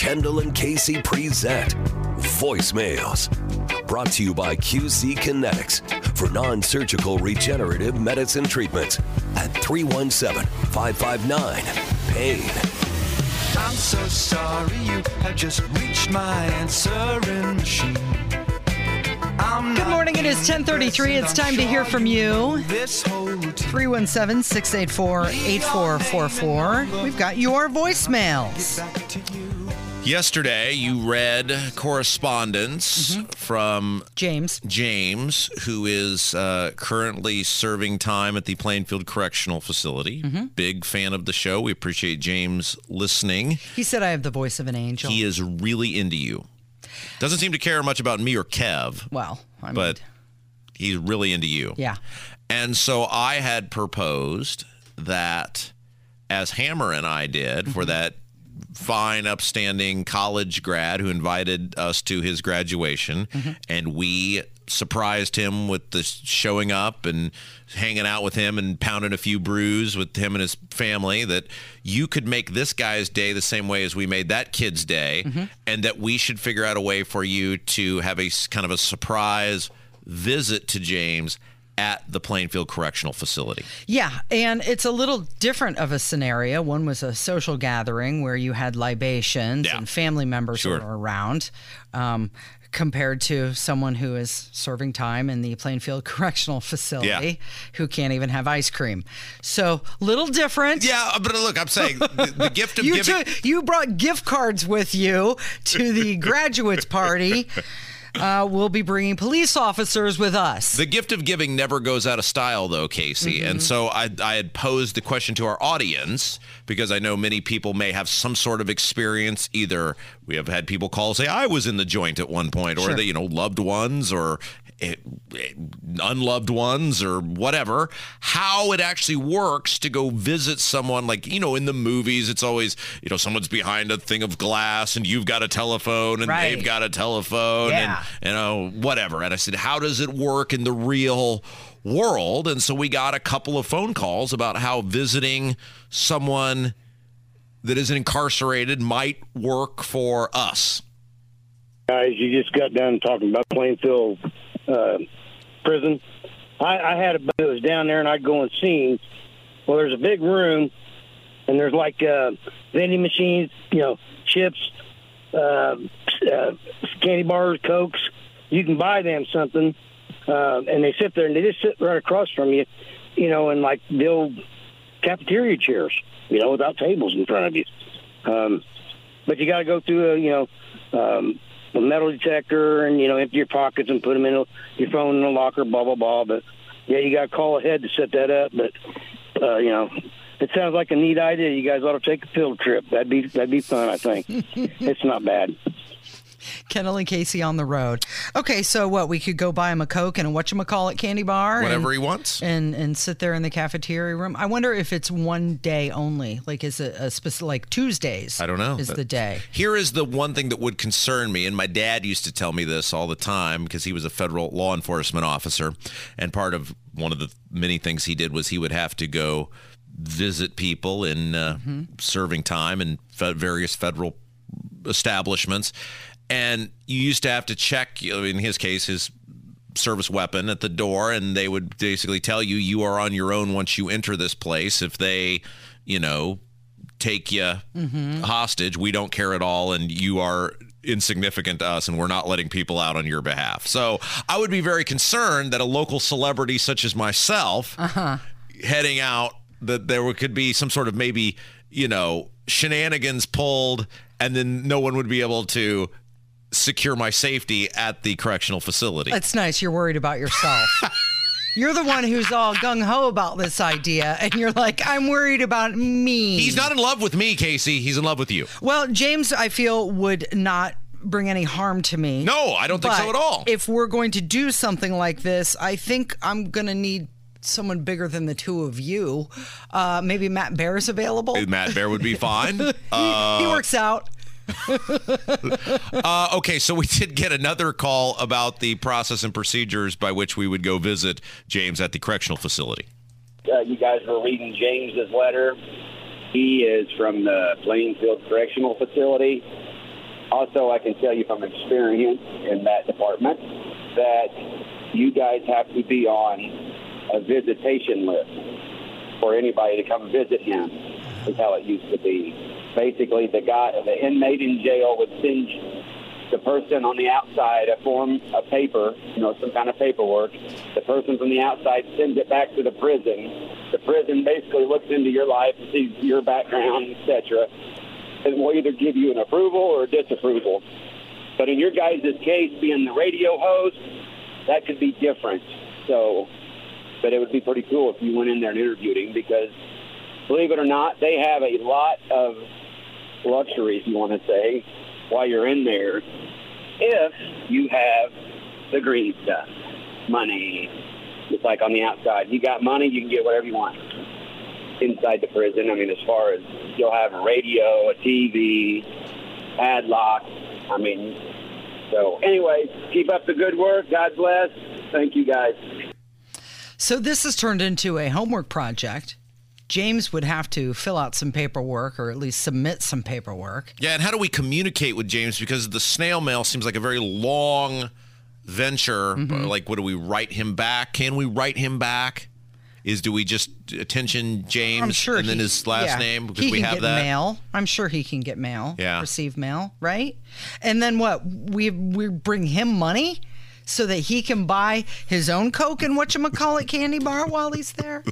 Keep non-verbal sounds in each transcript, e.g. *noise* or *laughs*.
Kendall and Casey present Voicemails. Brought to you by QC Kinetix for non surgical regenerative medicine treatments at 317 559 PAIN. I'm so sorry you have just reached my answering machine. Good morning. It is 1033. It's time to hear from you. This 317 684 8444. We've got your voicemails. Back to you. Yesterday, you read correspondence mm-hmm. from James. James, who is uh, currently serving time at the Plainfield Correctional Facility. Mm-hmm. Big fan of the show. We appreciate James listening. He said I have the voice of an angel. He is really into you. Doesn't seem to care much about me or Kev, well, I mean, but he's really into you. yeah. And so I had proposed that, as Hammer and I did for mm-hmm. that fine, upstanding college grad who invited us to his graduation, mm-hmm. and we surprised him with the showing up and hanging out with him and pounding a few brews with him and his family that you could make this guy's day the same way as we made that kid's day mm-hmm. and that we should figure out a way for you to have a kind of a surprise visit to James at the Plainfield Correctional Facility. Yeah, and it's a little different of a scenario. One was a social gathering where you had libations Yeah. and family members Sure. were around, um, compared to someone who is serving time in the Plainfield *laughs* Correctional Facility Yeah. who can't even have ice cream. So, little different. Yeah, but look, I'm saying the, the *laughs* gift of You giving. took, you brought gift cards with you to the *laughs* graduates party. Uh, we'll be bringing police officers with us. The gift of giving never goes out of style, though, Casey. Mm-hmm. And so I, I had posed the question to our audience because I know many people may have some sort of experience. Either we have had people call say I was in the joint at one point, or Sure. that you know loved ones or eh, eh, unloved ones or whatever. How it actually works to go visit someone, like you know, in the movies, it's always you know someone's behind a thing of glass and you've got a telephone and Right. they've got a telephone Yeah. and you know, whatever. And I said, how does it work in the real world? And so we got a couple of phone calls about how visiting someone that isn't incarcerated might work for us. guys, you just got done talking about Plainfield uh, prison. I, I had a buddy that was down there, and I'd go and see him. Well, there's a big room, and there's like uh, vending machines, you know, chips, uh, uh, candy bars, cokes. You can buy them something, uh, and they sit there, and they just sit right across from you, you know, in like old cafeteria chairs, you know, without tables in front of you. Um, but you got to go through a, you know, um, a metal detector and you know empty your pockets and put them in a, your phone in a locker, blah blah blah. But yeah, you got to call ahead to set that up. But uh, you know, it sounds like a neat idea. You guys ought to take a field trip. That'd be that'd be fun. I think *laughs* it's not bad. Kendall and Casey on the road. Okay, so what? We could go buy him a Coke and a whatchamacallit candy bar? Whatever and, he wants. And, and sit there in the cafeteria room. I wonder if it's one day only. Like, is it a specific, like Tuesdays? I don't know. Is the day. Here is the one thing that would concern me, and my dad used to tell me this all the time because he was a federal law enforcement officer, and part of one of the many things he did was he would have to go visit people in uh, serving time in fe- various federal establishments, and you used to have to check. In his case, his service weapon at the door and they would basically tell you you are on your own once you enter this place. If they you know take you mm-hmm. hostage we don't care at all and you are insignificant to us and we're not letting people out on your behalf. So i would be very concerned that a local celebrity such as myself uh-huh. heading out that there could be some sort of maybe you know shenanigans pulled and then no one would be able to secure my safety at the correctional facility That's nice. You're worried about yourself. *laughs* You're the one who's all gung ho about this idea, and you're like, I'm worried about me. He's not in love with me, Casey. He's in love with you. Well, James, I feel would not bring any harm to me. No, I don't think so at all. If we're going to do something like this, I think I'm going to need someone bigger than the two of you. Uh, maybe Matt Bear's available. Matt Bear would be fine. *laughs* he, he works out. *laughs* Uh, okay, so we did get another call about the process and procedures by which we would go visit James at the correctional facility. uh, you guys were reading James's letter. He is from the Plainfield Correctional Facility. Also, I can tell you from experience in that department that you guys have to be on a visitation list for anybody to come visit him. Is how it used to be. Basically, the guy, the inmate in jail would send the person on the outside a form, a paper, you know, some kind of paperwork. The person from the outside sends it back to the prison. The prison basically looks into your life, sees your background, etc., and will either give you an approval or a disapproval. But in your guys' case, being the radio host, that could be different. So, but it would be pretty cool if you went in there and interviewed him because, believe it or not, they have a lot of luxuries, you want to say, while you're in there if you have the green stuff, money. It's like on the outside. You got money, you can get whatever you want inside the prison. I mean, as far as you'll have a radio, a TV, padlock. I mean, so anyway, keep up the good work. God bless. Thank you, guys. So this has turned into a homework project. James would have to fill out some paperwork or at least submit some paperwork. Yeah, and how do we communicate with James? Because the snail mail seems like a very long venture. Mm-hmm. Like, what do we write him back? Can we write him back? Is do we just attention James sure and then he- his last yeah. name because he we have get that? mail. I'm sure he can get mail. Yeah. receive mail, right? And then what? We we bring him money so that he can buy his own Coke and what you call it candy bar while he's there.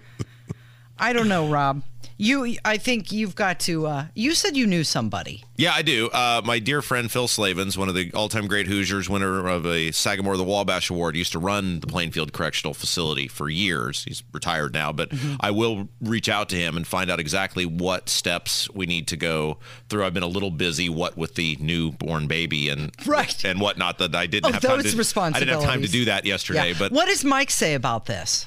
I don't know, Rob. You, I think you've got to. Uh, you said you knew somebody. Yeah, I do. Uh, my dear friend Phil Slavens, one of the all-time great Hoosiers, winner of a Sagamore the Wabash Award, used to run the Plainfield Correctional Facility for years. He's retired now, but I will reach out to him and find out exactly what steps we need to go through. I've been a little busy, what with the newborn baby and Right. and whatnot, that I didn't Oh, have time to. I didn't have time to do that yesterday. But what does Mike say about this?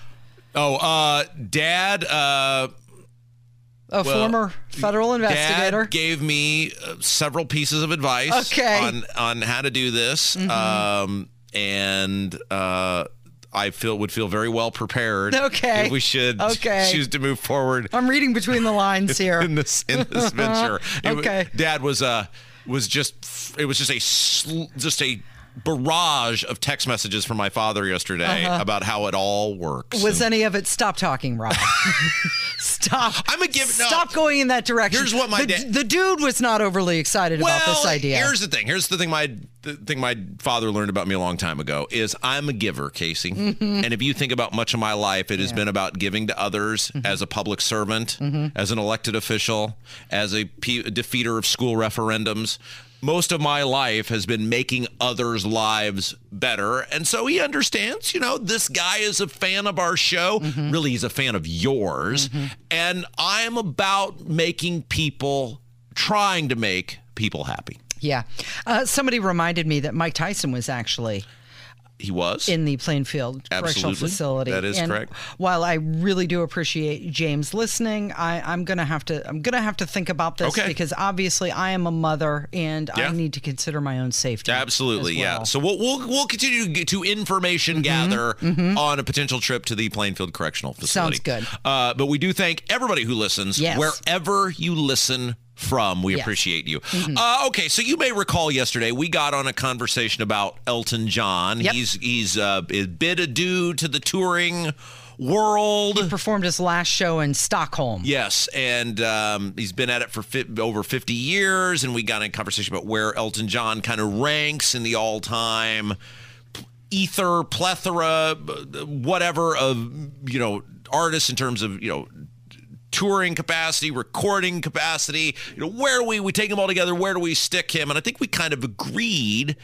Oh, uh, Dad. Uh, A Well, former federal investigator. Dad gave me uh, several pieces of advice Okay. Mm-hmm. on on how to do this, um, and uh, I feel would feel very well prepared. Okay. if we should *laughs* Okay. choose to move forward I'm reading between the lines *laughs* here. in this in this venture. *laughs* It Okay. Dad was uh was just it was just a sl- just a barrage of text messages from my father yesterday about how it all works. Uh-huh. Was And- any of it? Stop talking, Rob. *laughs* stop. I'm a give- no. Stop going in that direction. Here's what my the, dad- the dude was not overly excited about this idea. Here's the thing. Here's the thing. My the thing my father learned about me a long time ago is I'm a giver, Casey. Mm-hmm. And if you think about much of my life, it has been about giving to others Mm-hmm. as a public servant, as an elected official, as a pe- defeater of school referendums. Most of my life has been making others' lives better. And so he understands, you know, this guy is a fan of our show. Mm-hmm. Really, he's a fan of yours. And I'm about making people, trying to make people happy. Yeah. Uh, somebody reminded me that Mike Tyson was actually He was. in the Plainfield Correctional Absolutely. Facility. That is And correct. While I really do appreciate James listening, I, I'm gonna have to I'm gonna have to think about this Okay. because obviously I am a mother and Yeah. I need to consider my own safety. Absolutely, as yeah. Mm-hmm. So we'll we'll, we'll continue to, get to information gather on a potential trip to the Plainfield Correctional Facility. Sounds good. Uh, but we do thank everybody who listens, Yes. wherever you listen from. We Yes. Mm-hmm. appreciate you. Uh, okay, so you may recall yesterday we got on a conversation about Elton John. Yep. He's he's uh, bid adieu to the touring world. He performed his last show in Stockholm. Yes, and um, he's been at it for fi- over 50 years, and we got in a conversation about where Elton John kind of ranks in the all-time ether plethora, whatever of you know artists in terms of you know touring capacity, recording capacity. You know, where do we we take them all together? Where do we stick him? And I think we kind of agreed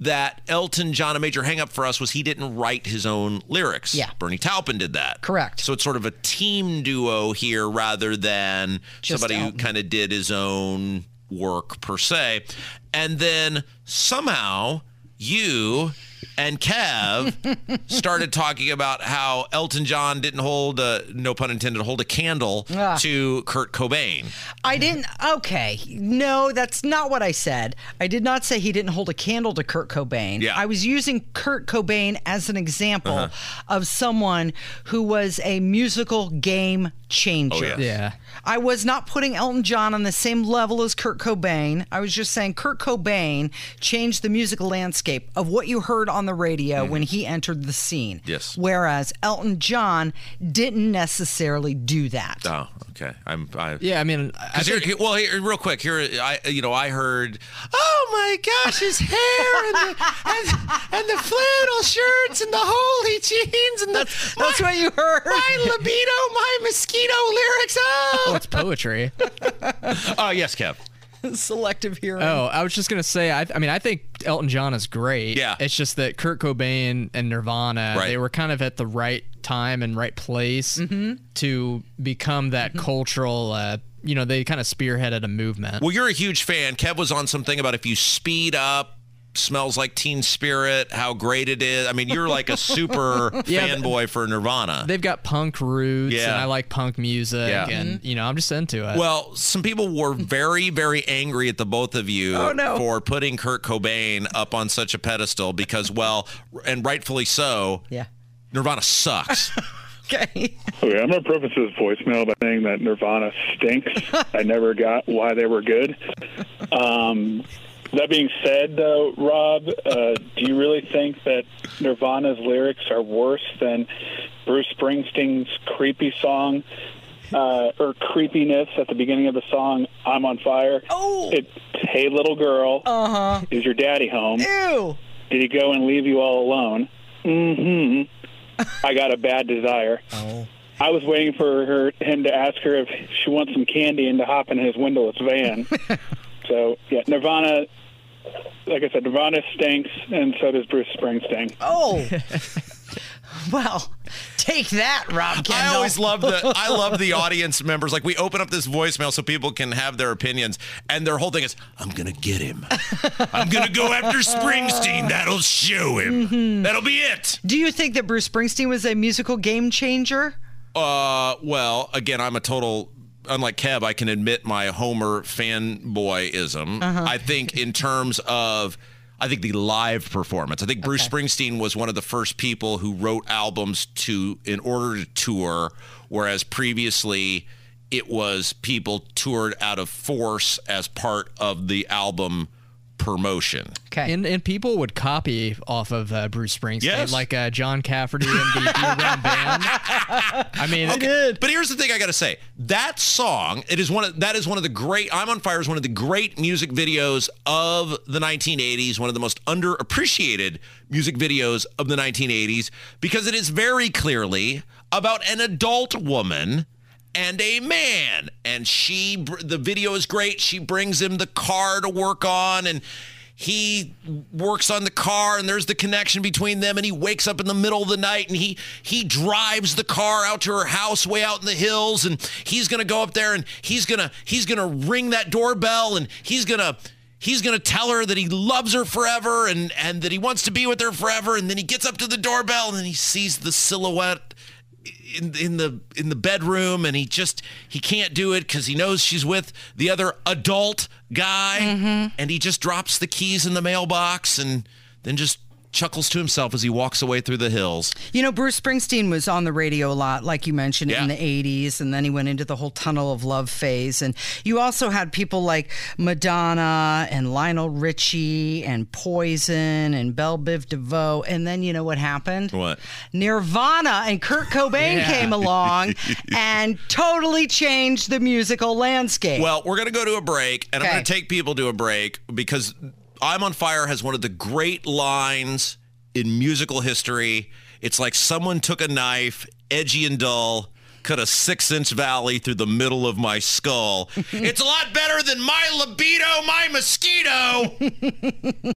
that Elton John, a major hangup for us was he didn't write his own lyrics. Yeah. Bernie Taupin did that. Correct. So it's sort of a team duo here rather than Just somebody Elton. who kind of did his own work per se. And then somehow you and Kev started talking about how Elton John didn't hold, a, no pun intended, hold a candle Ah. to Kurt Cobain. I didn't. Okay, no, that's not what I said. I did not say he didn't hold a candle to Kurt Cobain. Yeah. Uh-huh. I was using Kurt Cobain as an example of someone who was a musical game changer. Oh, yes. Yeah. I was not putting Elton John on the same level as Kurt Cobain. I was just saying Kurt Cobain changed the musical landscape of what you heard on the radio when he entered the scene. Mm-hmm. Yes. Whereas Elton John didn't necessarily do that. Oh, okay. I'm. I, Yeah, I mean, I 'Cause here- well, here, real quick, here, I, you know, I heard, oh my gosh, his hair and the, *laughs* and, and the flannel shirts and the holy jeans and the. That's what you heard. My libido, my mosquito lyrics. oh, Oh, it's poetry. oh *laughs* yes, Kev. *laughs* Selective hearing. Oh, I was just gonna say. I, I mean, I think Elton John is great. Yeah. It's just that Kurt Cobain and Nirvana, Right. they were kind of at the right time and right place to become that cultural. Uh, you know, they kind of spearheaded a movement. Well, you're a huge fan. Kev was on something about if you speed up. Smells like Teen Spirit. How great it is! I mean, you're like a super *laughs* Yeah, fanboy for Nirvana. They've got punk roots, Yeah. and I like punk music, Yeah. and you know, I'm just into it. Well, some people were very, very angry at the both of you Oh, no. for putting Kurt Cobain up on such a pedestal because, well, and rightfully so, Yeah. Nirvana sucks. *laughs* Okay. Okay, I'm going to preface this voicemail by saying that Nirvana stinks. *laughs* I never got why they were good. Um, that being said, though, Rob, uh, do you really think that Nirvana's lyrics are worse than Bruce Springsteen's creepy song uh, or creepiness at the beginning of the song "I'm on Fire"? Oh. It's "Hey, little girl, uh-huh. is your daddy home? Ew. Did he go and leave you all alone? Mm-hmm. I got a bad desire. Oh. I was waiting for her him to ask her if she wants some candy and to hop in his windowless van. *laughs* so yeah, Nirvana. Like I said, Nirvana stinks, and so does Bruce Springsteen. Oh. *laughs* well, take that, Rob Kendall. I always love the I love the *laughs* audience members. Like we open up this voicemail so people can have their opinions, and their whole thing is, "I'm gonna get him. I'm gonna go after Springsteen. That'll show him. That'll be it." Do you think that Bruce Springsteen was a musical game changer? Uh, well, again, I'm a total. Unlike Kev, I can admit my Homer fanboyism. Uh-huh. I think in terms of, I think the live performance. I think Bruce Springsteen was one of the first people who wrote albums to in order to tour, whereas previously it was people toured out of force as part of the album promotion. Okay. And and people would copy off of uh, Bruce Springsteen, Yes. like uh, John Cafferty and the *laughs* Deer Brown Band. I mean, But here's the thing I got to say. That song, it is one of that is one of the great I'm on fire is one of the great music videos of the 1980s, one of the most underappreciated music videos of the 1980s because it is very clearly about an adult woman and a man. And she the video is great. She brings him the car to work on and he works on the car and there's the connection between them and he wakes up in the middle of the night and he he drives the car out to her house way out in the hills and he's going to go up there and he's going to he's going to ring that doorbell and he's going to he's going to tell her that he loves her forever and and that he wants to be with her forever and then he gets up to the doorbell and then he sees the silhouette in in the in the bedroom and he just he can't do it because he knows she's with the other adult guy. Mm-hmm. And he just drops the keys in the mailbox and then just chuckles to himself as he walks away through the hills You know, Bruce Springsteen was on the radio a lot, like you mentioned, in the 80s, and then he went into the whole tunnel of love phase. And you also had people like Madonna and Lionel Richie and Poison and Bell Biv DeVoe. And then you know what happened? What? Nirvana and Kurt Cobain Yeah. came along *laughs* and totally changed the musical landscape. well we're going to go to a break and i'm going to take people to a break because i'm on fire has one of the great lines in musical history. It's like someone took a knife edgy and dull cut a six inch valley through the middle of my skull. *laughs* It's a lot better than my libido my mosquito *laughs*